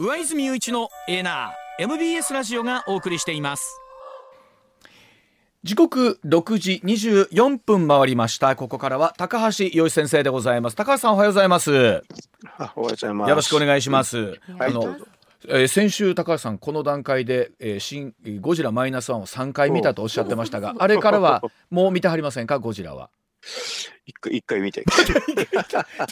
上泉雄一のエナー MBS ラジオがお送りしています。時刻6時24分回りました。ここからは高橋洋一先生でございます。高橋さんおはようございます。おはようございます。よろしくお願いします、はい、あのえー、先週高橋さんこの段階で、えー、新ゴジラマイナスワンを3回見たとおっしゃってましたがあれからはもう見てはりませんか？ゴジラは。一回一回見て。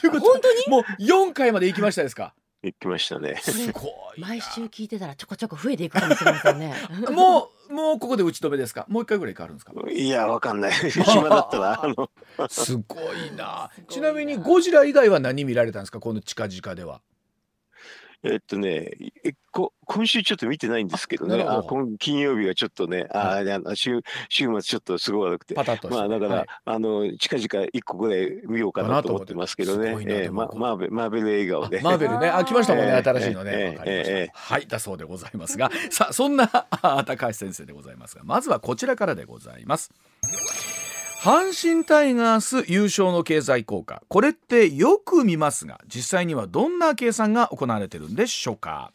ということ？本当に？もう4回まで行きましたですか？行きましたね。すごい。毎週聞いてたらちょこちょこ増えていくかもしれませんね。もうもうここで打ち止めですか？もう一回ぐらい変わるんですか？いやわかんない。暇だったらあの。すごいな。ちなみにゴジラ以外は何見られたんですか？この近々では。えっとね、こ今週ちょっと見てないんですけどね、あ今金曜日はちょっとね、ああ週週末ちょっとすごい悪くて、まあだから、はい、あの近々一個ぐらい見ようかなと思ってます。けどね、えー、まマーベマーベル映画をね。マーベルね、あ来ましたもんね、新しいのね。えーえー、はい。だそうでございますが、さあそんな高橋先生でございますが、まずはこちらからでございます。阪神タイガース優勝の経済効果。これってよく見ますが実際にはどんな計算が行われてるんでしょうか？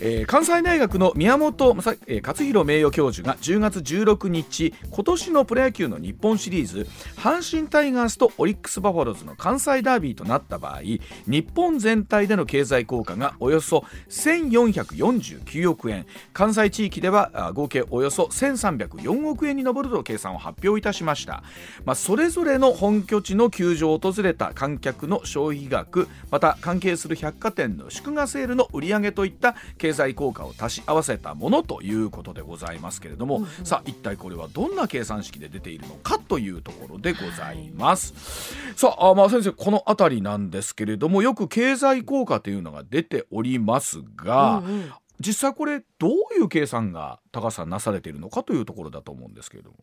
えー、関西大学の宮本、勝弘名誉教授が10月16日今年のプロ野球の日本シリーズ阪神タイガースとオリックス・バファローズの関西ダービーとなった場合日本全体での経済効果がおよそ1449億円。関西地域では合計およそ1304億円に上ると計算を発表いたしました、まあ、それぞれの本拠地の球場を訪れた観客の消費額また関係する百貨店の祝賀セールの売り上げといった経済効果を足し合わせたものということでございますけれども、うんうん、さあ一体これはどんな計算式で出ているのかというところでございます。はい、さあまあ先生この辺りなんですけれどもよく経済効果というのが出ておりますが、うんうん、実際これどういう計算が高橋さんなされているのかというところだと思うんですけれども。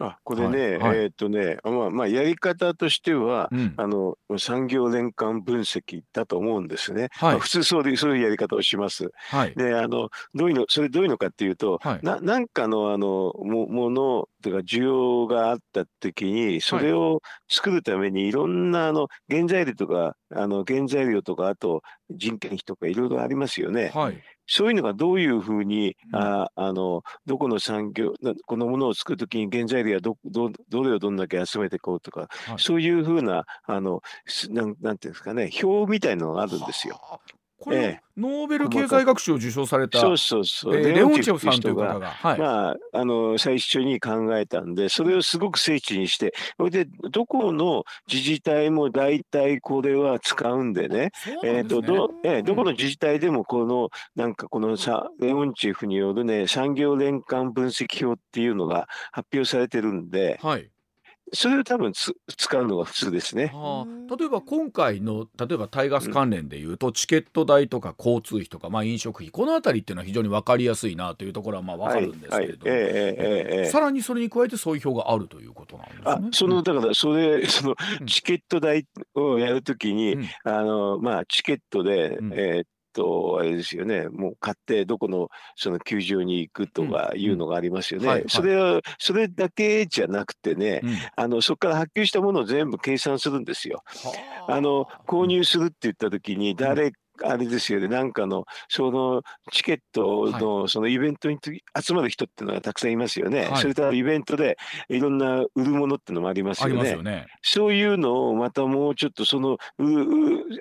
あ、これね、はいはい、えっ、とね、まあ、まあ、やり方としては、うん、あの、産業年間分析だと思うんですね。はい、まあ、普通そういう、そういうやり方をします。はい、で、あの、どういうの、それどういうのかっていうと、はい、な、なんかの、あの、も、もの、とか、需要があった時に、それを作るために、いろんな、あの、原材料とか、あの、原材料とか、あと、人件費とか、いろいろありますよね。はい。そういうのがどういうふうに、うん、ああのどこの産業このものを作るときに原材料はどどどれをどんだけ集めていこうとか、はい、そういうふうなあのなんなんていうんですかね表みたいなのがあるんですよ。これ、ノーベル経済学賞を受賞された、そうそうそう、えー、レオンチェフさんという方が、はい、まあ、あの、最初に考えたんで、それをすごく精緻にして、それで、どこの自治体も大体これは使うんでね、でね。えっ、と、ど、えー、どこの自治体でもこの、なんかこのさ、レオンチェフによるね、産業年間分析表っていうのが発表されてるんで、はい。それを多分つ使うのが普通ですね。はあ、例えば今回の例えばタイガース関連でいうと、うん、チケット代とか交通費とか、まあ、飲食費この辺りっていうのは非常に分かりやすいなというところはまあ分かるんですけれども、えさらにそれに加えてそういう表があるということなんですね。あそのだからそれそのチケット代をやるときに、うん、あのまあ、チケットで、うん、えーと、あれですよね、もう買ってどこのその球場に行くとかいうのがありますよね。それは、それだけじゃなくてね、うん、あの、そこから発給したものを全部計算するんですよ。あの、購入するって言った時に誰あれですよね、なんかの、そのチケットのそのイベントに集まる人っていうのはたくさんいますよね。はい、それとイベントでいろんな売るものっていうのもありますよね。よねそういうのをまたもうちょっとその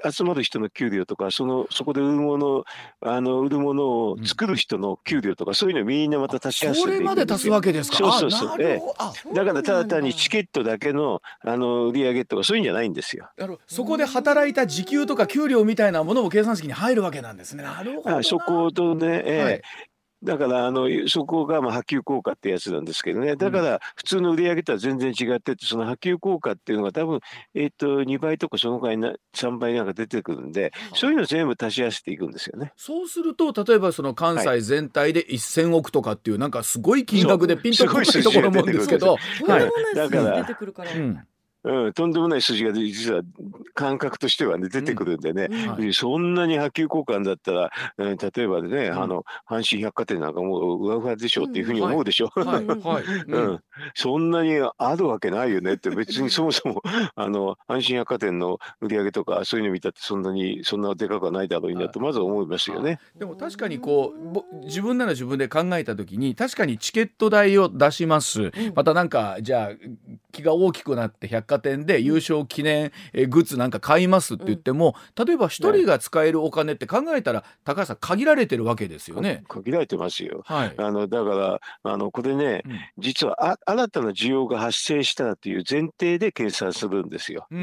集まる人の給料とか、そのそこで売るもの、あの売るものを作る人の給料とか、うん、そういうのみんなまた足し合わせてそれまで足すわけですか。そうそうそう。ええ、だからただ単にチケットだけのあの売り上げとかそういうんじゃないんですよ。そこで働いた時給とか給料みたいなものも計算式に入るわけなんですね。なるほどそことね、えー、はい。だからあのそこがまあ波及効果ってやつなんですけどね。だから普通の売り上げとは全然違っててその波及効果っていうのが多分、えー、と2倍とかそのぐらいな3倍なんか出てくるんでそういうの全部足し合わせていくんですよね。そうすると例えばその関西全体で1000億とかっていうなんかすごい金額でピンとこないところもんですけど、はい、だから。出てくるから、うんうん、とんでもない数字が実は感覚としてはね出てくるんでね、うん。はい、そんなに波及交換だったら、えー、例えばね、あの阪神百貨店なんかもう上上でしょっていうふうに思うでしょ？そんなにあるわけないよねって別にそもそも あの阪神百貨店の売り上げとかそういうの見たってそんなにそんなでかくはないだろうなとまず思いますよね。でも確かにこう自分なら自分で考えた時に確かにチケット代を出します、またなんかじゃあ気が大きくなって百貨店で優勝記念グッズなんか買いますって言っても、例えば一人が使えるお金って考えたら高橋さん限られてるわけですよね。限られてますよ。はい、あのだからあのこれね、うん、実はあ新たな需要が発生したという前提で計算するんですよ。うん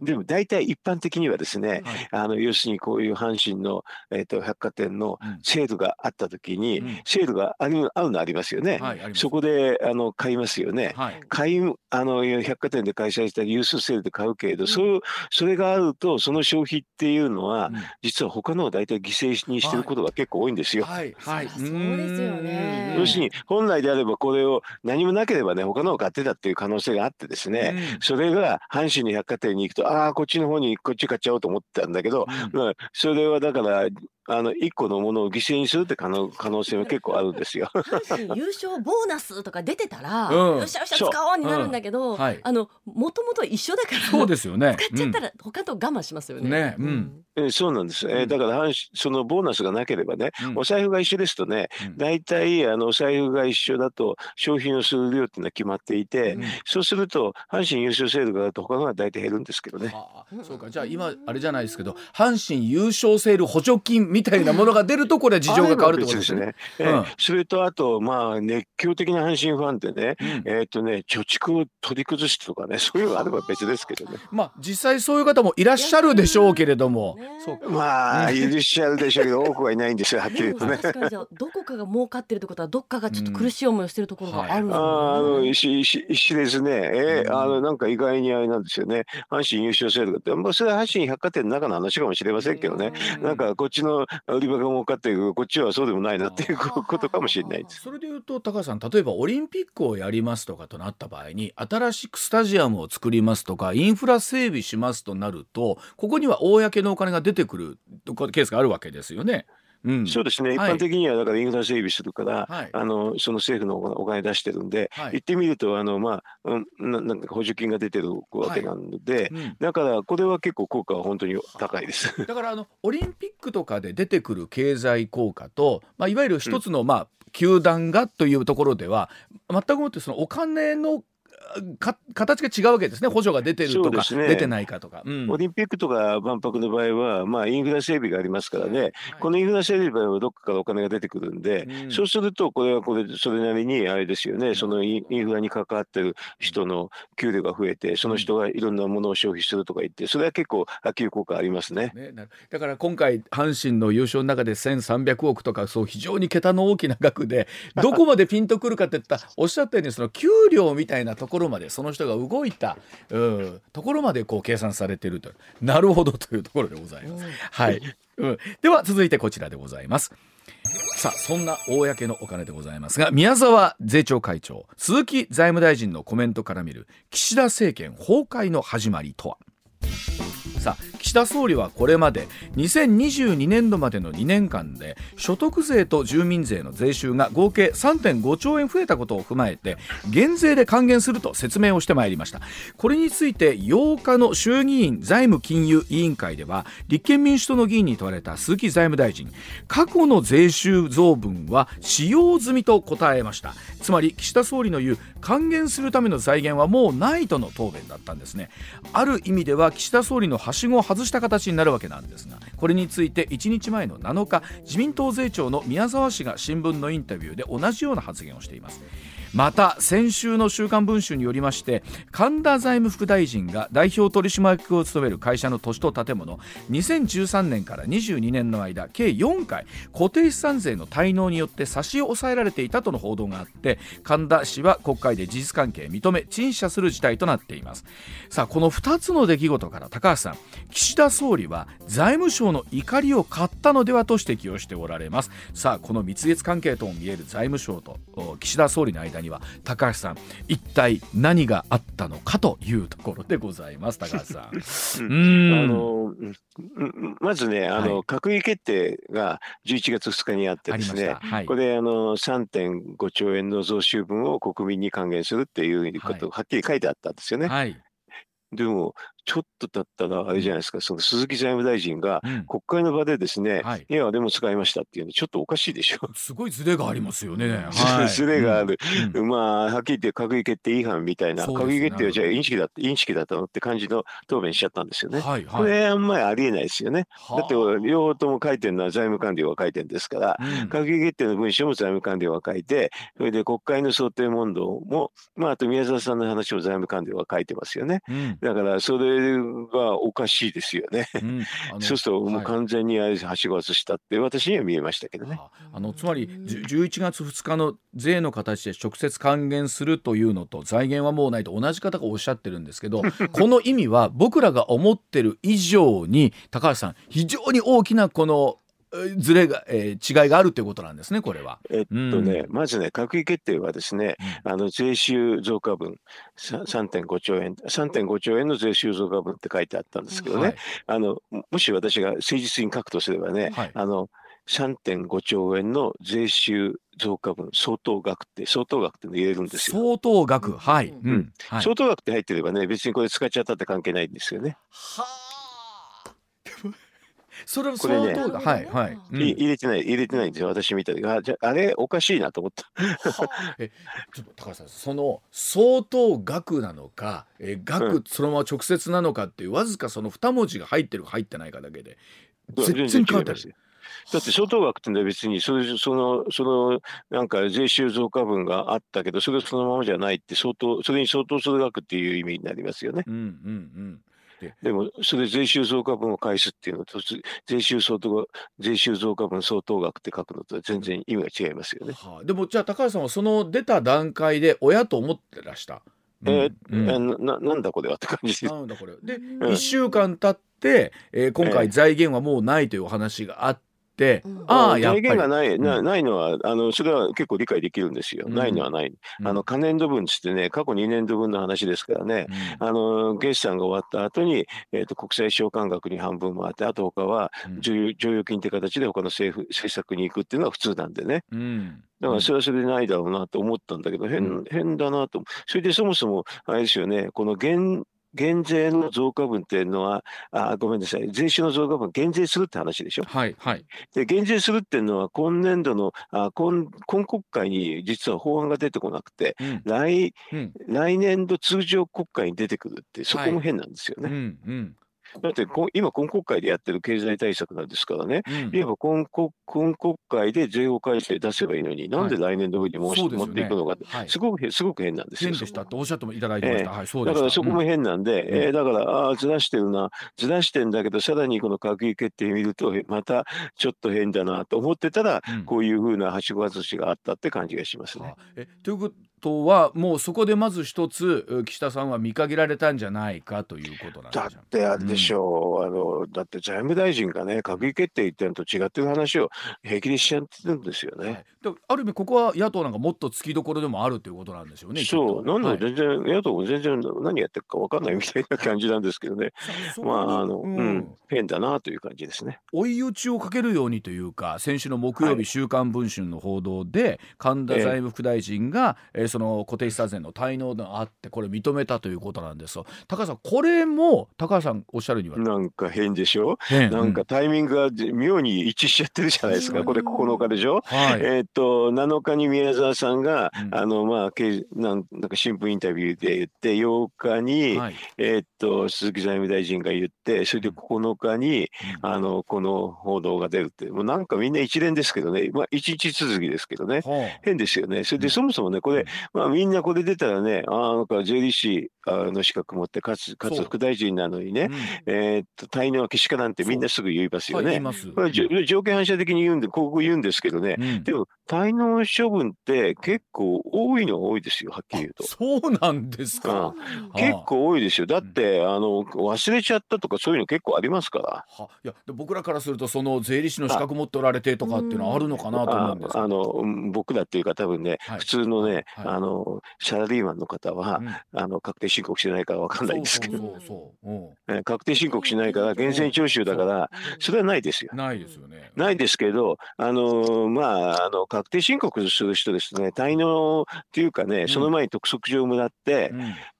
うん、でも大体一般的にはですね、はい、あの要するにこういう阪神の、えーと、百貨店のセールがあった時に、うん、セールがある合うのありますよね。はい、そこであの買いますよね。買いあの百貨店で開催したユースセールで買うけれど、うん、そうそれがあるとその消費っていうのは、実は他のを大体犠牲にしてることが結構多いんですよ。はい、はい、そうですよね。要するに本来であればこれを何もなければね他のを買ってたっていう可能性があってですね、うん、それが阪神の百貨店に行くとああこっちの方にこっち買っちゃおうと思ったんだけど、うん、それはだからあの一個のものを犠牲にするって可能可能性は結構あるんですよ。優勝ボーナスとか出てたら、うん、よっしゃよっしゃ使おうになるんだけど、うんはい、あのもともと一緒だからそうですよね。使っちゃったら他と我慢しますよね。ねうん、えそうなんです。えー、だからそのボーナスがなければね、お財布が一緒ですとね、大体あのお財布が一緒だと商品をする量っていうのは決まっていて、そうすると阪神優勝制度があると他のは大体減るんですけどね。あそうか。じゃあ今あれじゃないですけど阪神優勝セール補助金みたいなものが出るとこれ事情が変わるってことですね。えー、それとあとまあ熱狂的な阪神ファンってね、うん、えっ、とね貯蓄を取り崩してとかねそういうのがあれば別ですけどね。まあ実際そういう方もいらっしゃるでしょうけれども、そうまあいらっしゃるでしょうけど多くはいないんですよはっきり言うとね。どこかが儲かってるってことはどっかがちょっと苦しい思いをしてるところがあるんですね。あのしししですね。えー、あのなんか意外にあれなんですよね。阪神優勝セールがって、まあそれは阪神百貨店の中の話かもしれませんけどね。なんかこっちの売り場が儲かってるこっちはそうでもないなっていうことかもしれないそれでいうと高橋さん例えばオリンピックをやりますとかとなった場合に新しくスタジアムを作りますとかインフラ整備しますとなるとここには公のお金が出てくるケースがあるわけですよね。うん、そうですね、一般的にはだからインフラ整備するから、はい、あのその政府のお金出してるんで、はい、言ってみるとあの、まあ、ななんか補助金が出てるわけなので、はいうん、だからこれは結構効果は本当に高いです。だからあのオリンピックとかで出てくる経済効果と、まあ、いわゆる一つの、まあ、球団がというところでは全くもってそのお金のか形が違うわけですね。補助が出てるとか、ね、出てないかとか、うん、オリンピックとか万博の場合は、まあ、インフラ整備がありますからね、はい、このインフラ整備の場合はどっかからお金が出てくるんで、うん、そうするとこれはこれそれなりにあれですよね。そのインフラに関わってる人の給料が増えてその人がいろんなものを消費するとか言ってそれは結構波及効果ありますね、ね、だから今回阪神の優勝の中で1300億とかそう非常に桁の大きな額でどこまでピンとくるかっていったおっしゃったようにその給料みたいなところまでその人が動いた、うん、ところまでこう計算されているとなるほどというところでございます。はい、うん、では続いてこちらでございます。さあそんな公のお金でございますが宮沢税調会長鈴木財務大臣のコメントから見る岸田政権崩壊の始まりとは？さあ岸田総理はこれまで2022年度までの2年間で所得税と住民税の税収が合計3.5兆円増えたことを踏まえて減税で還元すると説明をしてまいりました。これについて8日の衆議院財務金融委員会では立憲民主党の議員に問われた鈴木財務大臣過去の税収増分は使用済みと答えました。つまり岸田総理の言う還元するための財源はもうないとの答弁だったんですね。ある意味では岸田総理のしごを外した形になるわけなんですがこれについて1日前の7日自民党税調の宮沢氏が新聞のインタビューで同じような発言をしています。また先週の週刊文春によりまして神田財務副大臣が代表取締役を務める会社の土地と建物2013年から22年の間計4回固定資産税の滞納によって差し押さえられていたとの報道があって神田氏は国会で事実関係認め陳謝する事態となっています。さあこの2つの出来事から高橋さん岸田総理は財務省の怒りを買ったのではと指摘をしておられます。さあこの蜜月関係とも見える財務省と岸田総理の間にには高橋さん一体何があったのかというところでございます。高橋さん。うん。あのまずねあの、はい、閣議決定が11月2日にあってですね、はい、これあの3.5兆円の増収分を国民に還元するっていうことをはっきり書いてあったんですよね。はい、でもちょっと経ったら、あれじゃないですか、その鈴木財務大臣が国会の場でですね、うんはい、いや、でも使いましたっていうの、ちょっとおかしいでしょ。すごいズレがありますよね。はい、ズレがある、うん、まあ、はっきり言って閣議決定違反みたいな、ね、閣議決定はじゃあ、インチキだインチキだったのって感じの答弁しちゃったんですよね。はいはい、これ、あんまりありえないですよね。だって、両方とも書いてるのは財務官僚が書いてるんですから、うん、閣議決定の文書も財務官僚が書いて、それで国会の想定問答も、まあ、あと宮沢さんの話も財務官僚が書いてますよね。だから、それがおかしいですよね。うん、そうするともう完全にはしご外したって私には見えましたけどね。あのつまり11月2日の税の形で直接還元するというのと財源はもうないと同じ方がおっしゃってるんですけど この意味は僕らが思ってる以上に高橋さん非常に大きなこのずれが、えー、違いがあるということなんですね、これは。えっとね、うん、まずね、閣議決定はですね、うん、あの税収増加分3.5兆円、3.5兆円の税収増加分って書いてあったんですけどね、はい、あのもし私が誠実に書くとすればね、はい、あの3.5兆円の税収増加分相当額って相当額って入れるんですよ。相当額。はい、うん、はい、相当額って入ってればね別にこれ使っちゃったって関係ないんですよね。はあそれは相当が、ね、はいはい、うん、入れてない入れてないんですよ。私みたいに。あじゃあれおかしいなと思った。えちょっと高橋さんその相当額なのかえ額そのまま直接なのかっていう、わずかその二文字が入ってるか入ってないかだけで全然変わってる。だって相当額ってのは別に。それそのそのなんか税収増加分があったけどそれそのままじゃないって相当それに相当する額っていう意味になりますよね。うんうんうんでも、それ税収増加分を返すっていうのと、税収相当税収増加分相当額って書くのと全然意味が違いますよね。はあ、でも、じゃあ高橋さんはその出た段階で親と思ってらした？えーうん、ななんだこれはって感じです。なんだこれ。で、うん、1週間経って、えー、今回財源はもうないというお話があって、うん、ああ財源がないなないのはあのそれは結構理解できるんですよ、うん、ないのはない、あの可年度分つってね過去2年度分の話ですからね、うん、あの決算が終わった後に、えーと、国際償還額に半分もあってあと他は剰余金って形で他の政府政策に行くっていうのは普通なんでね、だからそれはそれでないだろうなと思ったんだけど変,、変だなと。それでそもそもあれですよねこの減減税の増加分っていうのは、あごめんなさい、税収の増加分減税するって話でしょ？はい、はい。で、減税するっていうのは、今年度の、あ今今国会に実は法案が出てこなくて、うん、来、うん、来年度通常国会に出てくるって、そこも変なんですよね。はい、うん、うんだって今、今国会でやってる経済対策なんですからね、うん、言えば今国今国会で税法改正出せばいいのに、なんで来年度に申し、はい、持っていくのかって、すごくすごく変なんですよ。変でしたっておっしゃってもいただいてました。えー、はい、そうだからそこも変なんで、うん、えー、だから、ああ、ずらしてるな、ずらしてんだけど、さらにこの閣議決定見ると、またちょっと変だなと思ってたら、うん、こういうふうなはしご外しがあったって感じがしますね。えということはもうそこでまず一つ岸田さんは見限られたんじゃないかということなんだってあれでしょう、うん、あのだって財務大臣がね閣議決定言ってるのと違ってる話を平気でしちゃってるんですよね、はい、ある意味ここは野党なんかもっと突きどころでもあるということなんですよねそう。なんで全然、はい、野党も全然何やってるか分かんないみたいな感じなんですけどね。まああの、うん、うん、変だなという感じですね。追い打ちをかけるようにというか先週の木曜日、週刊文春」の報道で神田財務副大臣が、えー、その固定資産税の滞納があってこれ認めたということなんですよ。高橋さんこれも高橋さんおっしゃるには。なんか変でしょ？なんかタイミングが妙に一致しちゃってるじゃないですか、これ9日でしょ、はい、えっと7日に宮沢さんが、うん、あのまあなんなんか新聞インタビューで言って8日に、はい、えっと鈴木財務大臣が言ってそれで9日に、うん、あのこの報道が出るって。もうなんかみんな一連ですけどね。まあ一日続きですけどね、変ですよね。それでそもそもねこれ、まあみんなこれ出たらね、あなんか税理士の資格持って、かつ、かつ副大臣なのにね、うん、えっと、滞納はけしかなんてみんなすぐ言いますよね。これ条件反射的に言うんで、ここ言うんですけどね、うん、でも、滞納処分って結構多いのは多いですよ、はっきり言うと。そうなんですか。うん、結構多いですよ。だって、あの、忘れちゃったとかそういうの結構ありますから。は、いや、僕らからすると、その税理士の資格持っておられてとかっていうのはあるのかなと思うんですあの、僕らっていうか多分ね、はい、普通のね、あのサラリーマンの方は、あの確定申告してないからわかんないんですけど。確定申告しないから源泉徴収だからそれはないですよ。ないですよね。ないですけどあのまああの確定申告する人ですね滞納っていうかねその前に督促状をもらって、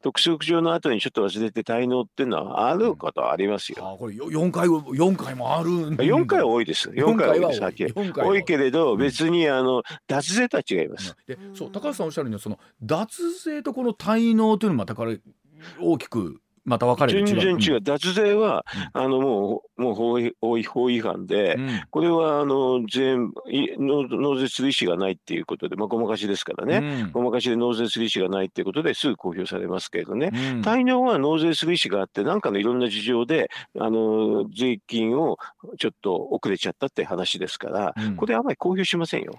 督促状の後にちょっと忘れて滞納っていうのはあることはありますよ。あこれ4回4回もある4回は多いです。4回は多いです。多いけれど別にあの脱税とは違います。でそう高橋さんおっしゃるにはその脱税とこの滞納というのもまたから大きくまた分かれる全然違う、う。ん、脱税は、うん、あのもうもう法法法違反で、うん、これはあの税納税する意思がないっていうことで、まあ、ごまかしですからね、ごまかしで納税する意思がないっていうことですぐ公表されますけれどね、滞納は納税する意思があって、なんかのいろんな事情であの税金をちょっと遅れちゃったって話ですから、これあまり公表しませんよ。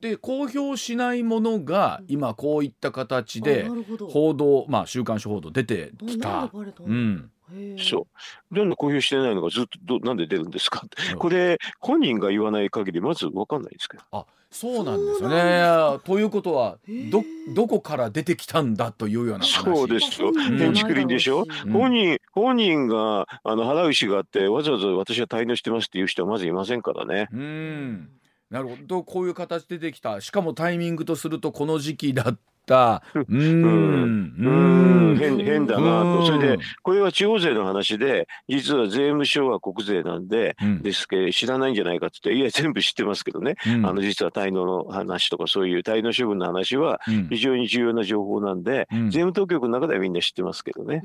で公表しないものが今こういった形で報道、まあ、週刊誌報道出てきた。うんそう。なんで公表してないのかずっとどなんで出るんですか？って、これ本人が言わない限りまず分かんないですけど。あそうなんですよね。ということはどどこから出てきたんだというようなそうですよ。建築林でしょ。うん、本人本人があの払う意思があってわざわざ私は滞納してますっていう人はまずいませんからね。うん。なるほどこういう形でできたしかもタイミングとするとこの時期だっった。うん、うん、変変だなと、それで、これは地方税の話で、実は税務署は国税なんで、ですけど、知らないんじゃないかって言って、いや、全部知ってますけどね、あの実は滞納の話とか、そういう滞納処分の話は、非常に重要な情報なんで、税務当局の中ではみんな知ってますけどね。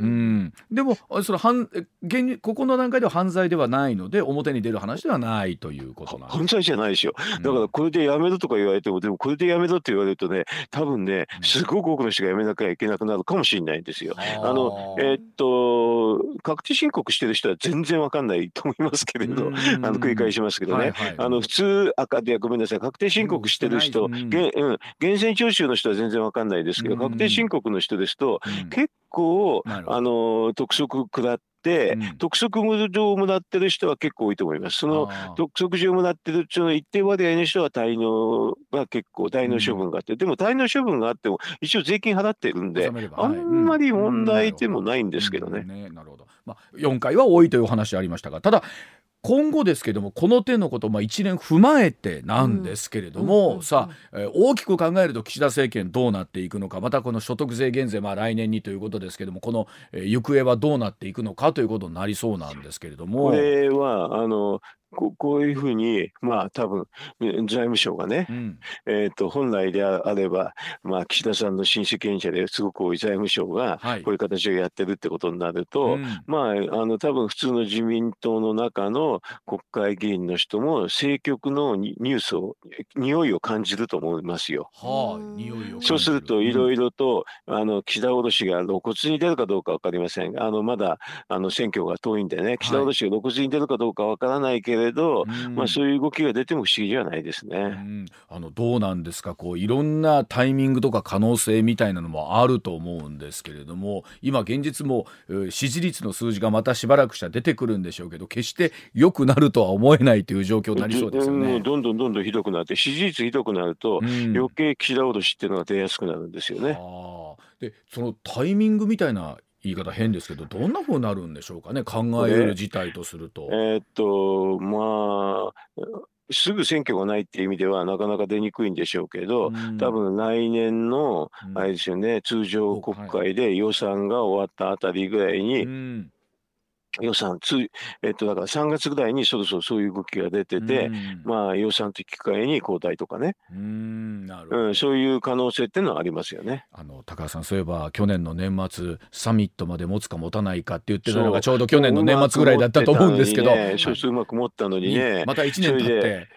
でも、その犯現ここの段階では犯罪ではないので、表に出る話ではないということなん犯罪じゃないですよ。だから、これでやめろとか言われても、でもこれでやめろって言われるとね、多分ね、すごく多くの人が辞めなきゃいけなくなるかもしれないんですよ。あのえー、っと確定申告してる人は全然わかんないと思いますけれど、あの繰り返しますけどね、はいはい、あの普通赤でごめんなさい確定申告してる人、うん、源泉徴収の人は全然わかんないですけど、確定申告の人ですと、結構あの督促食らって、うん、督促状をもらってる人は結構多いと思います。その督促状をもらってるその一定割合の人は滞納が結構滞納処分があって、うん、でも滞納処分があっても一応税金払ってるんで、あんまり問題でもないんですけどね。なるほど。まあ4回は多いというお話ありましたが、ただ今後ですけどもこの点のことをまあ一年踏まえてなんですけれども、うん、さあ、えー、大きく考えると岸田政権どうなっていくのかまたこの所得税減税まあ来年にということですけどもこの、えー、行方はどうなっていくのかということになりそうなんですけれども。これはあのここういうふうに、まあ多分財務省がね、うん、えー、と本来であれば、まあ、岸田さんの親戚権者ですごく多い財務省がこういう形をやってるってことになると、はいまああの多分普通の自民党の中の国会議員の人も政局のニュースを匂いを感じると思いますよ。はあ、匂いをそうするといろいろと、うん、あの岸田おろしが露骨に出るかどうか分かりません。あのまだあの選挙が遠いんでね岸田おろしが露骨に出るかどうか分からないけれど、れど、うん、まあ、そういう動きが出ても不思議じゃないですね。うん、あのどうなんですか？こういろんなタイミングとか可能性みたいなのもあると思うんですけれども今現実も支持率の数字がまたしばらくしたら出てくるんでしょうけど決して良くなるとは思えないという状況になりそうですよね。どんどんどんどんひどくなって支持率ひどくなると、余計岸田脅しっていうのが出やすくなるんですよね。でそのタイミングみたいな言い方変ですけどどんなふうになるんでしょうかね考える事態とすると。えー、っとまあすぐ選挙がないっていう意味ではなかなか出にくいんでしょうけど、うん、多分来年の、あれですよね、通常国会で予算が終わったあたりぐらいに、うん予算つ、えっと、だから3月ぐらいにそろそろそういう動きが出てて、まあ予算と引き換えに交代とかね、うんなるほどうん、そういう可能性っていうのはありますよね。あの高橋さん、そういえば去年の年末、サミットまで持つか持たないかって言ってたのが、ちょうど去年の年末ぐらいだったと思うんですけど、ね、そうそううまく持ったのにね、また1年経って。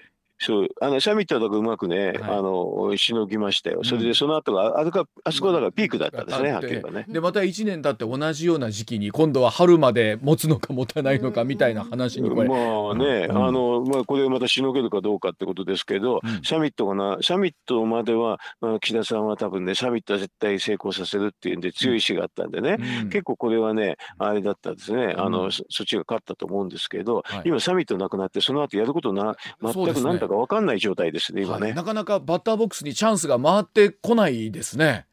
そう、あの、サミットとかうまくね、はい、あの、しのぎましたよ。それで、その後が、あれか、あそこだからピークだったんですね、はっきりね。で、また1年経って同じような時期に、今度は春まで持つのか持たないのかみたいな話にこれ。まあね、うん、あの、まあ、これまたしのげるかどうかってことですけど、うん、サミットがな、サミットまでは、まあ、岸田さんは多分ね、サミットは絶対成功させるっていうんで、強い意志があったんでね、うん、結構これはね、あれだったんですね、あの、そっちが勝ったと思うんですけど、はい、今サミットなくなって、その後やることな、全くなんだかか分かんない状態ですね、今ね、はい、なかなかバッターボックスにチャンスが回ってこないですね。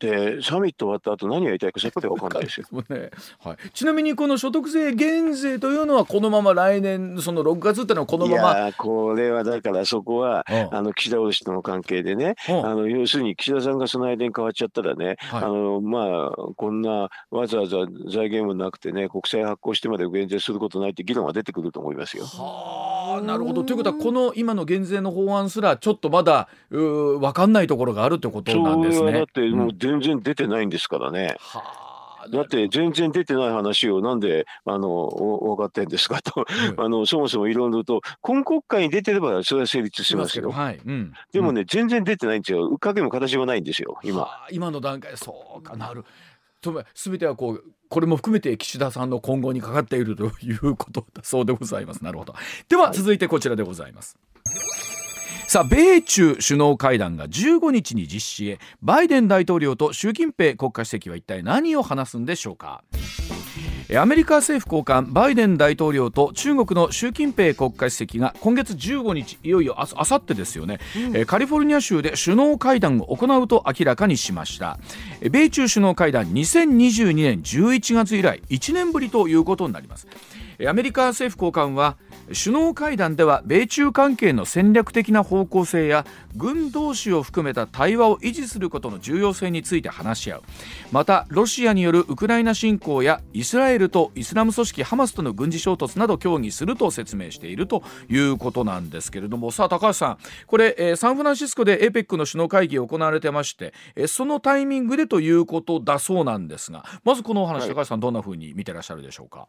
とでサミット終わった後何やりたいかさっぱり分かんないですよ。ね。はい、ちなみにこの所得税減税というのはこのまま来年その6月ってのはこのまま。いやこれはだからそこは、うん、あの岸田卸との関係でね、うん、あの要するに岸田さんがその間に変わっちゃったらね、はい、あのまあこんなわざわざ財源もなくてね国債発行してまで減税することないって議論が出てくると思いますよ。はあなるほど。ということはこの今の減税の法案すらちょっとまだう分かんないところがあるってことなんですね。だってもう全然出てないんですからね。だって全然出てない話をなんであの分かってんですかと、あのそもそもいろいろと今国会に出てればそれは成立しますけど、はい。うん、でもね、うん、全然出てないんですよ。影も形もないんですよ今。今の段階そうかなる。と全てはこうこれも含めて岸田さんの今後にかかっているということだそうでございます。なるほど。では続いてこちらでございます、はいさあ米中首脳会談が15日に実施へバイデン大統領と習近平国家主席は一体何を話すんでしょうか。アメリカ政府高官バイデン大統領と中国の習近平国家主席が今月15日いよいよあさってですよね、うん、カリフォルニア州で首脳会談を行うと明らかにしました。米中首脳会談2022年11月以来1年ぶりということになります。アメリカ政府高官は首脳会談では米中関係の戦略的な方向性や軍同士を含めた対話を維持することの重要性について話し合うまたロシアによるウクライナ侵攻やイスラエルとイスラム組織ハマスとの軍事衝突など協議すると説明しているということなんですけれどもさあ高橋さんこれ、えー、サンフランシスコで APEC の首脳会議が行われてまして、えー、そのタイミングでということだそうなんですがまずこのお話、はい、高橋さんどんなふうに見てらっしゃるでしょうか？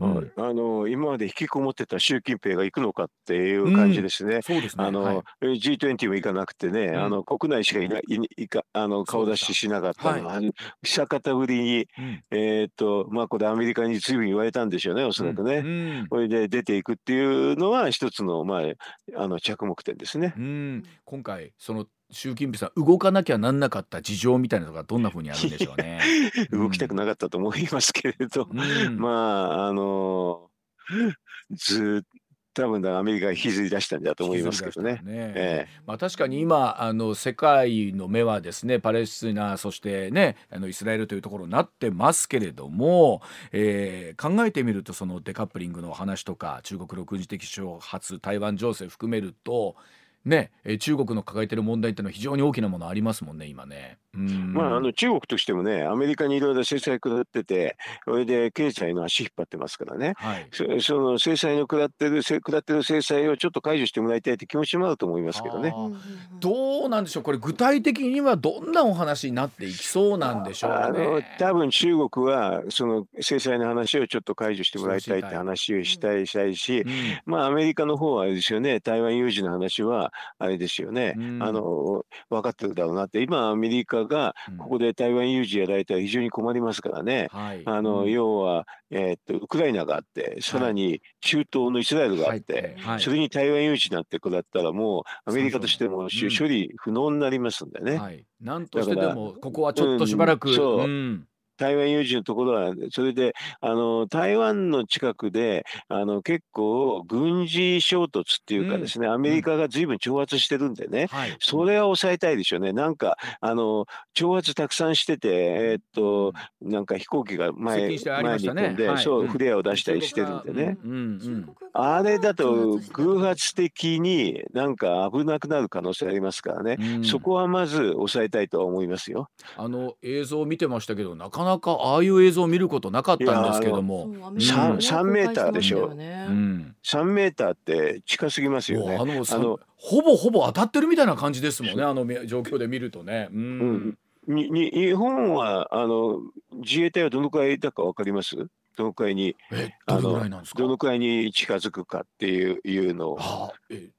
うん、あの今まで引きこもってた習近平が行くのかっていう感じですね。うん、そうですね。あの、はい、G20 も行かなくてね、うん、あの国内しかいないいかあの顔出ししなかったの。は、はい、久方ぶりに、えー、っとまあこれアメリカに随分言われたんでしょうねおそらくね。これで出ていくっていうのは一つのまああの着目点ですね。今回その習近平さん動かなきゃなんなかった事情みたいなのがどんなふうにあるんでしょうね。動きたくなかったと思いますけれど、うん、まああのず多分アメリカが引きずり出したんだと思いますけどね。ね。ええ、まあ、確かに今あの世界の目はですねパレスチナそしてねあのイスラエルというところになってますけれども、えー、考えてみるとそのデカップリングの話とか中国の軍事的挑発台湾情勢含めるとね、中国の抱えてる問題っていうのは非常に大きなものありますもんね、今ね。まあ、あの中国としてもね、アメリカにいろいろ制裁下ってて、それで経済の足引っ張ってますからね、はい、そその制裁の下ってる、下ってる制裁をちょっと解除してもらいたいって気持ちもあると思いますけどね。どうなんでしょう、これ、具体的にはどんなお話になっていきそうなんでしょうね。あの多分中国は、その制裁の話をちょっと解除してもらいたいって話をしたいしたいし、うん、まあ、アメリカの方はあれですよね、台湾有事の話は、あれですよね、うん、あの分かってるだろうなって、今、アメリカがここで台湾有事やられたら非常に困りますからね、はい、あの、うん、要は、えー、っとウクライナがあって、さらに中東のイスラエルがあって、はい、それに台湾有事になってくだったら、もうアメリカとしても、処理不能になりますんでね。はい、なんとしてでも、ここはちょっとしばらく。うん台湾有事のところは、それで、あの、台湾の近くで、あの、結構、軍事衝突っていうかですね、うん、アメリカが随分挑発してるんでね、うん、それは抑えたいでしょうね。なんか、あの、挑発たくさんしてて、えー、っと、なんか飛行機が前、ね、前に飛んで、はい、そう、フレアを出したりしてるんでね。うん、あれだと、偶発的になんか危なくなる可能性ありますからね、そこはまず抑えたいとは思いますよ。あの、映像を見てましたけど、なかなかああいう映像を見ることなかったんですけども、三三メーターでしょ。うん、3メーターって近すぎますよね。あのあのほぼほぼ当たってるみたいな感じですもんね。あの状況で見るとね。うん。にに日本はあの自衛隊はどのくらいだかわかります？どのくらいにあのどのくらいに近づくかっていういうのを。はあ、え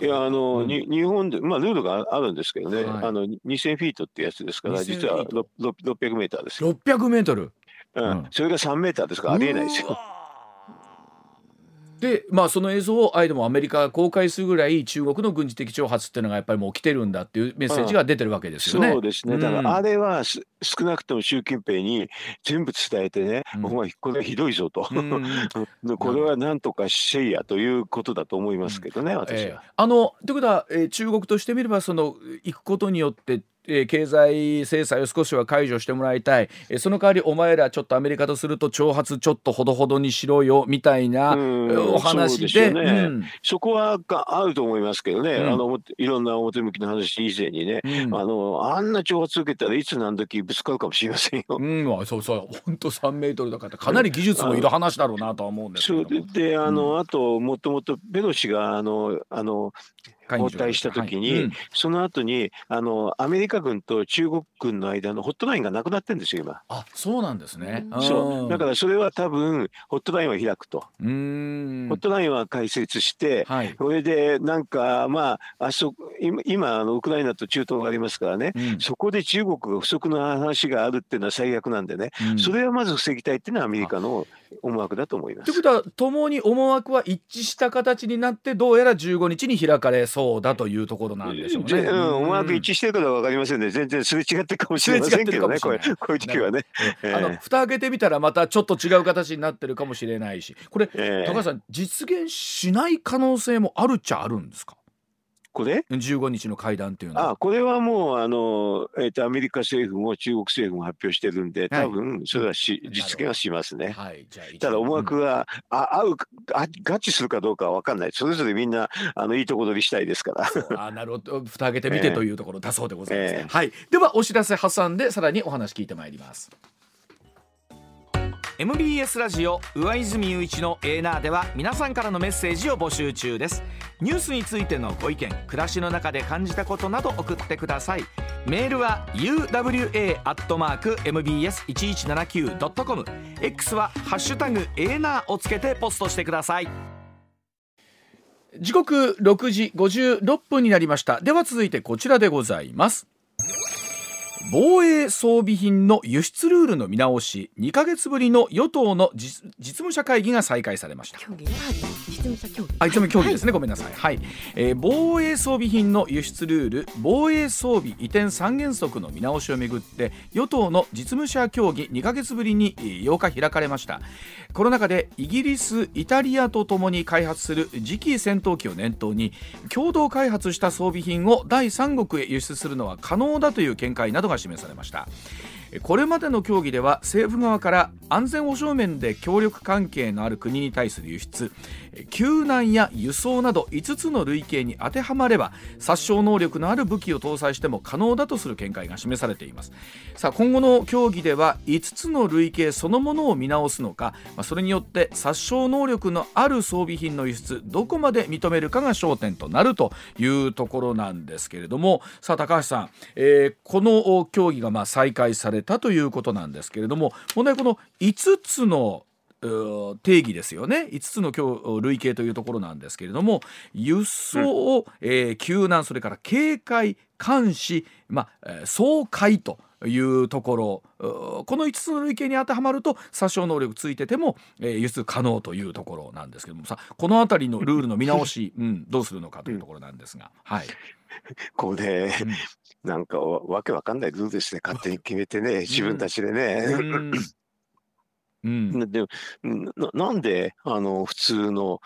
いやあの、うん、に日本で、まあ、ルールがあるんですけどね、はい、あの2000フィートってやつですから、実は600メーターですよ。600メートル、うん、うん、それが3メーターですから、ありえないですよ。でまあその映像をあえてもアメリカが公開するぐらい中国の軍事的挑発っていうのがやっぱりもう来てるんだっていうメッセージが出てるわけですよね。そうですね。だからあれは少なくとも習近平に全部伝えてね、うん、お前これはひどいぞと、うん、これはなんとかしいやということだと思いますけどね、私は。えー、あのということは、えー、中国としてみればその行くことによってえ経済制裁を少しは解除してもらいたい、えその代わりお前らちょっとアメリカとすると挑発ちょっとほどほどにしろよみたいなお話で、ね。うん、そこはあると思いますけどね、うん、あのいろんな表向きの話以前にね、うん、あのあんな挑発受けたらいつ何時ぶつかるかもしれませんよ。うん、そうそう本当3メートルだからかなり技術もいる話だろうなとは思うんですけどであの、あともともとペロシがあのあの交代した時に、はい。うん、その後にあのアメリカ軍と中国軍の間のホットラインがなくなってるんですよ今。あそうなんですね。そう。だからそれは多分ホットラインを開くと。ホットラインは開設して、はい、それでなんかまああそ今今あのウクライナと中東がありますからね、うん、そこで中国が不足の話があるっていうのは最悪なんでね、うん、それはまず防ぎたいっていうのはアメリカの思惑だと思います。ということは共に思惑は一致した形になってどうやら15日に開かれそうだというところなんでしょうね。うん、思惑一致してるかどうか分かりませんね。全然すれ違ってるかもしれませんけどねこういうこういう時はね。あの蓋開けてみたらまたちょっと違う形になってるかもしれないし。これ、えー、高橋さん実現しない可能性もあるっちゃあるんですか？これ15日の会談っていうの。はあこれはもうあの、えーと、アメリカ政府も中国政府も発表してるんで多分それはし、はい、実現はしますね、はい、じゃあただ思惑が、うん、あ合うあ合致するかどうかは分かんない。それぞれみんなあのいいとこ取りしたいですから。あなるほど。蓋開けてみてというところだそうでございます、えー、はい、ではお知らせ挟んでさらにお話聞いてまいります MBS ラジオ上泉雄一のエーナーでは皆さんからのメッセージを募集中です。ニュースについてのご意見暮らしの中で感じたことなど送ってください。メールは uwa.mbs1179.com X はハッシュタグエーナーをつけてポストしてください。時刻6時56分になりました。では続いてこちらでございます。防衛装備品の輸出ルールの見直し2か月ぶりの与党の実務者会議が再開されました。協議実務者協議あ実務協議ですね、はい、ごめんなさい。はい、えー、防衛装備品の輸出ルール防衛装備移転三原則の見直しをめぐって与党の実務者協議2か月ぶりに8日開かれました。この中でイギリスイタリアとともに開発する次期戦闘機を念頭に共同開発した装備品を第三国へ輸出するのは可能だという見解などが示されました。これまでの協議では政府側から安全保障面で協力関係のある国に対する輸出。救難や輸送など5つの類型に当てはまれば殺傷能力のある武器を搭載しても可能だとする見解が示されています。さあ今後の協議では5つの類型そのものを見直すのかまそれによって殺傷能力のある装備品の輸出どこまで認めるかが焦点となるというところなんですけれどもさあ高橋さん、えー、この協議がま再開されたということなんですけれども問題この5つの定義ですよね。5つの類型というところなんですけれども輸送、うん、えー、救難それから警戒監視、まあ、総会というところこの5つの類型に当てはまると殺傷能力ついてても、えー、輸出可能というところなんですけどもさこの辺りのルールの見直し、うん、どうするのかというところなんですが。はい。これ、うん、なんかわけわかんないルールですね勝手に決めてね自分たちでね。うん。うん、でななんであの普通の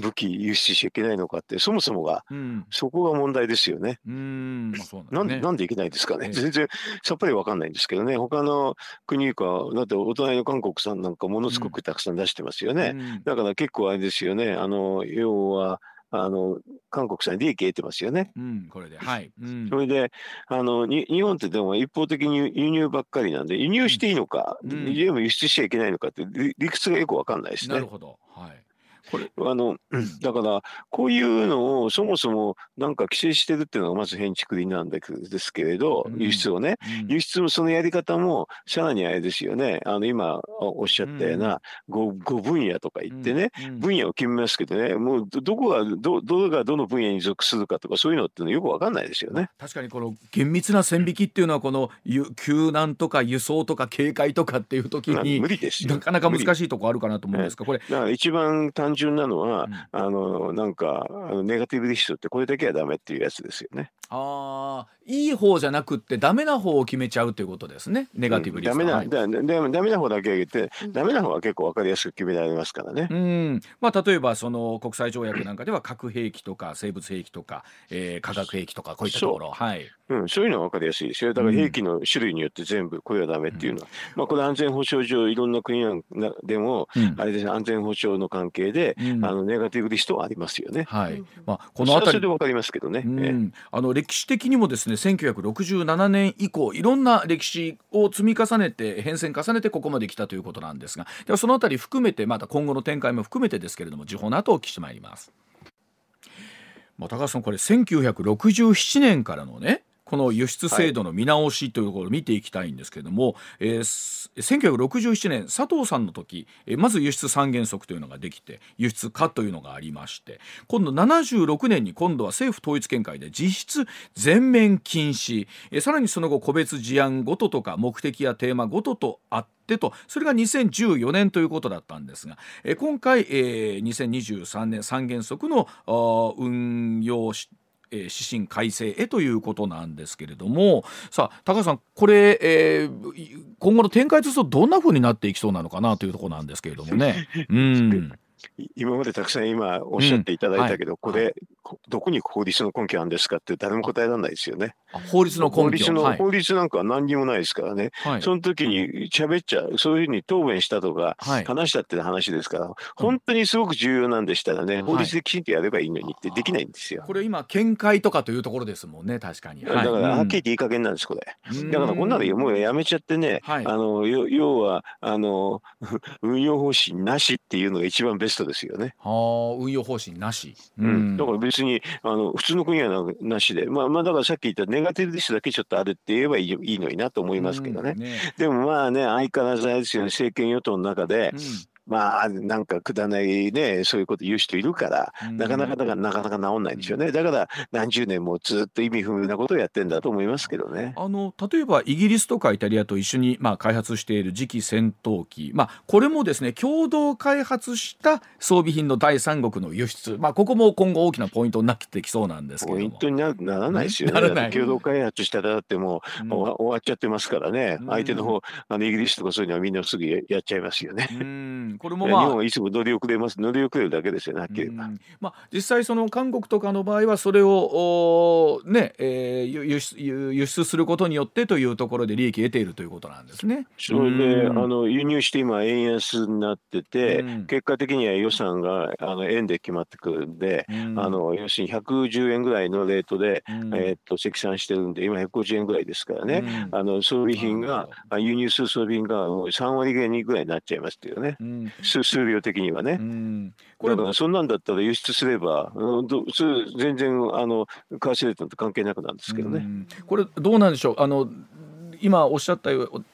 武器輸出しちゃいけないのかってそもそもが、うん、そこが問題ですよね。うんまあそうなん、ね、なんなんでいけないですかね、えー、全然さっぱり分かんないんですけどね。他の国かだってお隣の韓国さんなんかものすごくたくさん出してますよね。うん、だから結構あれですよね。あの要はあの韓国さんに利益得てますよね。うん、これで。はい。うん、それであの日本ってでも一方的に輸入ばっかりなんで輸入していいのか、うん、輸出しちゃいけないのかって理屈がよくわかんないですね。なるほど。はい。これ。あの、だからこういうのをそもそもなんか規制してるっていうのがまず変築林なんですけれど、輸出をね、輸出もそのやり方もさらにあれですよね。あの今おっしゃったような 5, 5分野とか言ってね、分野を決めますけどね。もうどこがどどれがどの分野に属するかとかそういうのってのよく分かんないですよね。確かにこの厳密な線引きっていうのはこの救難とか輸送とか警戒とかっていう時に無理ですなかなか難しいとこあるかなと思うんですがこれ。一番単純なのは、うん、あのなんかあのネガティブリストってこれだけはダメっていうやつですよね。ああいい方じゃなくってダメな方を決めちゃうということですね。ネガティブリスト、うん、ダメな、はい、だダメな方だけ挙げて、ダメな方は結構わかりやすく決められますからね。うん。まあ、例えばその国際条約なんかでは核兵器とか生物兵器とか、えー、化学兵器とかこういったところ。はい、うん、そういうのはわかりやすいですよ。だから兵器の種類によって全部これはダメっていうのは、うん、まあ、これ安全保障上いろんな国でも、うん、あれですね安全保障の関係で、うん、あのネガティブリストはありますよね。はい。まあ、この辺り。でわかりますけどね、うん、あの歴史的にもですね1967年以降いろんな歴史を積み重ねて変遷重ねてここまで来たということなんですがではその辺り含めてまた今後の展開も含めてですけれども時報の後お聞きしてまいります。まあ、高橋さんこれ1967年からのねこの輸出制度の見直しというところを見ていきたいんですけれども、はい、えー、1967年佐藤さんの時、えー、まず輸出三原則というのができて輸出化というのがありまして今度76年に今度は政府統一見解で実質全面禁止、えー、さらにその後個別事案ごととか目的やテーマごととあってとそれが2014年ということだったんですが、えー、今回、えー、2023年三原則の運用しえー、指針改正へということなんですけれどもさあ高橋さんこれ、えー、今後の展開とするとどんなふうになっていきそうなのかなというところなんですけれどもね。うん今までたくさん今おっしゃっていただいたけど、うんはい、これ、どこに法律の根拠あるんですかって誰も答えられないですよね。法律の根拠。法律の、はい、法律なんかは何にもないですからね。はい、その時に喋っちゃう、そういうふうに答弁したとか、話したっていう話ですから、本当にすごく重要なんでしたらね、法律できちんとやればいいのにってできないんですよ。これ今、見解とかというところですもんね、確かに。だから、はっきり言っていい加減なんです、これ。だからこんなのもうやめちゃってね、あの要はあの運用方針なしっていうのが一番ベストですよね。あ運用方針なし、うん、だから別にあの普通の国はなしで、まあ、まあだからさっき言ったネガティブリストだけちょっとあるって言えばいいいいのになと思いますけどね。うん。ね、でもまあね相変わらずですよね政権与党の中で、うんまあ、なんかくだないね、そういうこと言う人いるから、なかなか、だからなかなか治んないんでしょうね。だから、何十年もずっと意味不明なことをやってんだと思いますけどね。あの、例えば、イギリスとかイタリアと一緒に、まあ、開発している次期戦闘機。まあ、これもですね、共同開発した装備品の第三国の輸出。まあ、ここも今後大きなポイントになってきそうなんですけどポイントにならないですよね。共同開発したら、だってもう、うん、終わっちゃってますからね。相手の方、あの、イギリスとかそういうのはみんなすぐやっちゃいますよね。うん、これもまあ、すぐ乗り遅れます。乗り遅れるだけですよね、はっきりまあ、実際、その韓国とかの場合は、それをね、えー、輸出輸出することによってというところで利益得ているということなんですね。それで、あの輸入して今、円安になってて、結果的には予算があの円で決まってくるんで、あの要するに110円ぐらいのレートで、えー、っと積算してるんで、今150円ぐらいですからね、あの装備品が、輸入する装備品が3割減にぐらいになっちゃいますっていうね、数量的にはね。だからそんなんだったら輸出すれば、うん、ど全然あの為替レートと関係なくなんですけどね。これどうなんでしょう？あの今おっしゃった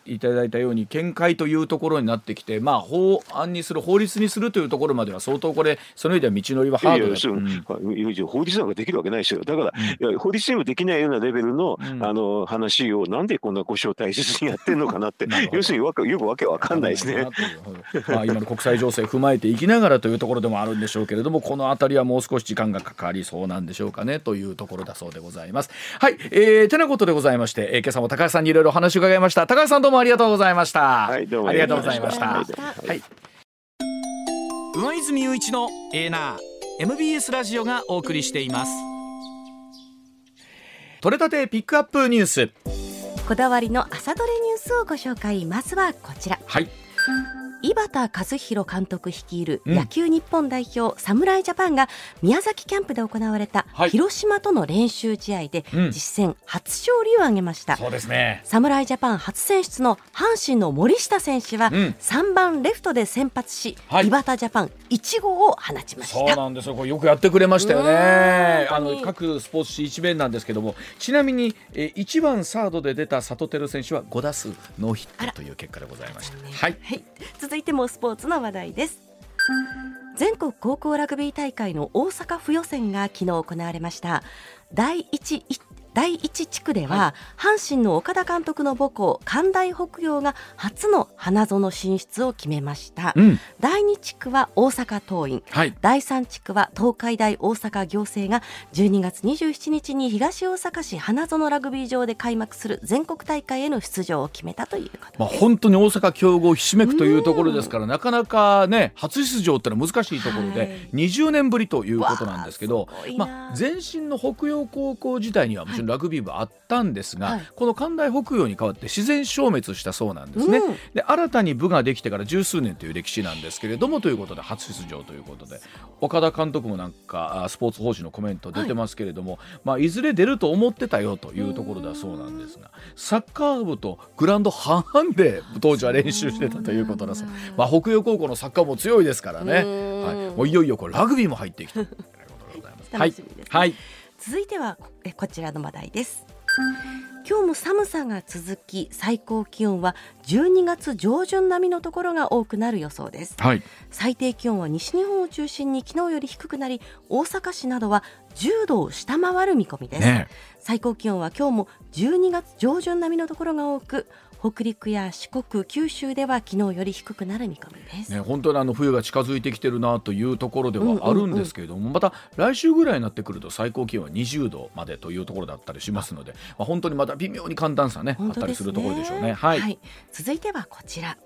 いただいたように見解というところになってきて、まあ、法案にする法律にするというところまでは相当これその意味では道のりはハードだ、うん、法律なんかできるわけないですよ。だから、うん、いや法律にもできないようなレベルの,、あの話をなんでこんな故障を大切にやってるのかなって。要するにわよくわけわかんないですね。まあ、今の国際情勢踏まえていきながらというところでもあるんでしょうけれどもこの辺りはもう少し時間がかかりそうなんでしょうかねというところだそうでございます。はい、えー、てなことでございまして、えー、今朝も高橋さんにいろいろ話を伺いました。高橋さんどうもありがとうございました。はい、どうもありがとうございました。はい。上泉雄一のエーナー MBS ラジオがお送りしています。取れたてピックアップニュース。こだわりの朝どれニュースをご紹介。まずはこちら。はい。井端和弘監督率いる野球日本代表、うん、侍ジャパンが宮崎キャンプで行われた広島との練習試合で実戦初勝利を挙げました、うん、そうですね。侍ジャパン初選出の阪神の森下選手は3番レフトで先発し、はい、井端ジャパン1号を放ちました。そうなんですよ。これよくやってくれましたよね。あの各スポーツ紙一面なんですけどもちなみに、え1番サードで出た里輝選手は5打数ノーヒットという結果でございました、ね、はい、はい、続いてもスポーツの話題です。全国高校ラグビー大会の大阪府予選が昨日行われました。第1第一地区では、はい、阪神の岡田監督の母校関大北陽が初の花園進出を決めました、うん、第二地区は大阪桐蔭、はい、第三地区は東海大大阪行政が12月27日に東大阪市花園ラグビー場で開幕する全国大会への出場を決めたというまあ、本当に大阪強豪ひしめくというところですからなかなかね初出場ってのは難しいところで、はい、20年ぶりということなんですけどまあ、前身の北洋高校時代にはもちろんラグビー部あったんですが、はい、この関大北洋に代わって自然消滅したそうなんですね。うん、で新たに部ができてから十数年という歴史なんですけれどもということで初出場ということで岡田監督もなんかスポーツ報知のコメント出てますけれども、はい。まあ、いずれ出ると思ってたよというところだそうなんですがサッカー部とグラウンド半々で当時は練習してたということだそう、まあ、北洋高校のサッカーも強いですからね、はい、もういよいよこれラグビーも入ってきたということでございます。はい、はい、続いてはこちらの話題です。今日も寒さが続き最高気温は12月上旬並みのところが多くなる予想です、はい、最低気温は西日本を中心に昨日より低くなり大阪市などは10度を下回る見込みです、ね、最高気温は今日も12月上旬並みのところが多く北陸や四国、九州では昨日より低くなる見込みです。ね、本当にあの冬が近づいてきてるなというところではあるんですけれども、うんうんうん、また来週ぐらいになってくると最高気温は20度までというところだったりしますので、まあ、本当にまた微妙に寒暖差ね、ね、あったりするところでしょうね。はい、はい、続いてはこちら。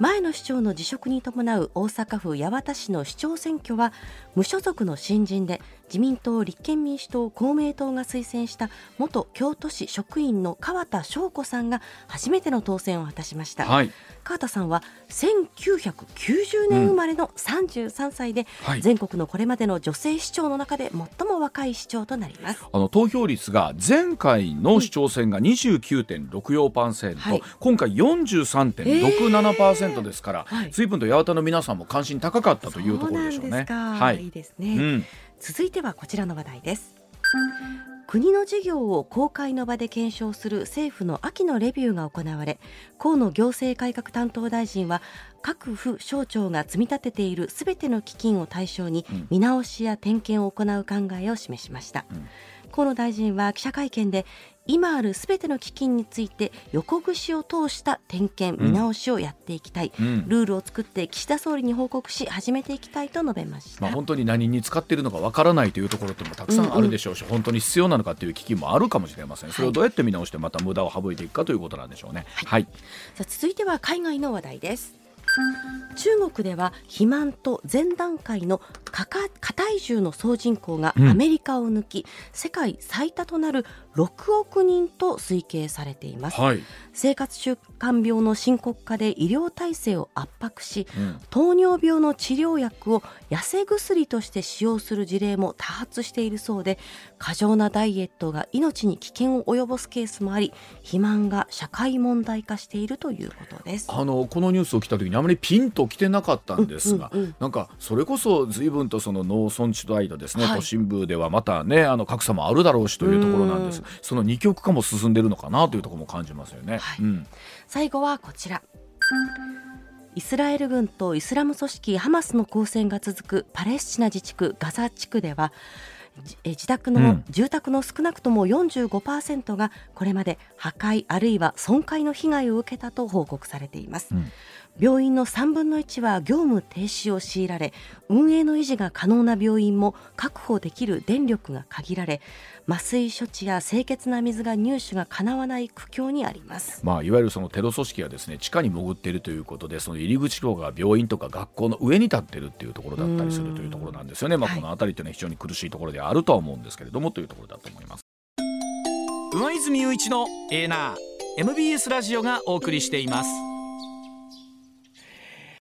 前の市長の辞職に伴う大阪府八幡市の市長選挙は無所属の新人で自民党、立憲民主党、公明党が推薦した元京都市職員の川田翔子さんが初めての当選を果たしました、はい、川田さんは1990年生まれの33歳で、うんはい、全国のこれまでの女性市長の中で最も若い市長となります。あの投票率が前回の市長選が29.64%、はい、今回43.67%ですから、はい、随分と八幡の皆さんも関心高かったというところでしょうね。はい、いいですね、うん続いてはこちらの話題です。国の事業を公開の場で検証する政府の秋のレビューが行われ河野行政改革担当大臣は各府省庁が積み立てているすべての基金を対象に見直しや点検を行う考えを示しました、うん。河野大臣は記者会見で今あるすべての基金について横串を通した点検見直しをやっていきたい、うん、ルールを作って岸田総理に報告し始めていきたいと述べました、まあ、本当に何に使っているのかわからないというところってもたくさんあるでしょうし、うん。うん、本当に必要なのかという基金もあるかもしれません。それをどうやって見直してまた無駄を省いていくかということなんでしょうね。はい、はい、さあ続いては海外の話題です。中国では肥満と前段階の過体重の総人口がアメリカを抜き、うん、世界最多となる6億人と推計されています、はい、生活習慣病の深刻化で医療体制を圧迫し、うん、糖尿病の治療薬を痩せ薬として使用する事例も多発しているそうで過剰なダイエットが命に危険を及ぼすケースもあり肥満が社会問題化しているということです。あのこのニュースを来た時にあまりピンと来てなかったんですが、うんうんうん、なんかそれこそ随分とその農村地帯とですね、はい、都心部ではまたねあの格差もあるだろうしというところなんですその二極化も進んでいるのかなというところも感じますよね。はい。うん、最後はこちら。イスラエル軍とイスラム組織ハマスの交戦が続くパレスチナ自治区ガザ地区では自宅の、うん、住宅の少なくとも45%がこれまで破壊あるいは損壊の被害を受けたと報告されています、うん、病院の3分の1は業務停止を強いられ運営の維持が可能な病院も確保できる電力が限られ麻酔処置や清潔な水が入手がかなわない苦境にあります、まあ、いわゆるそのテロ組織がですね地下に潜っているということでその入り口とか病院とか学校の上に立っているっていうところだったりするというところなんですよね、まあ、この辺りというのは非常に苦しいところであるとは思うんですけれどもというところだと思います。上泉雄一のエーナー MBS ラジオがお送りしています。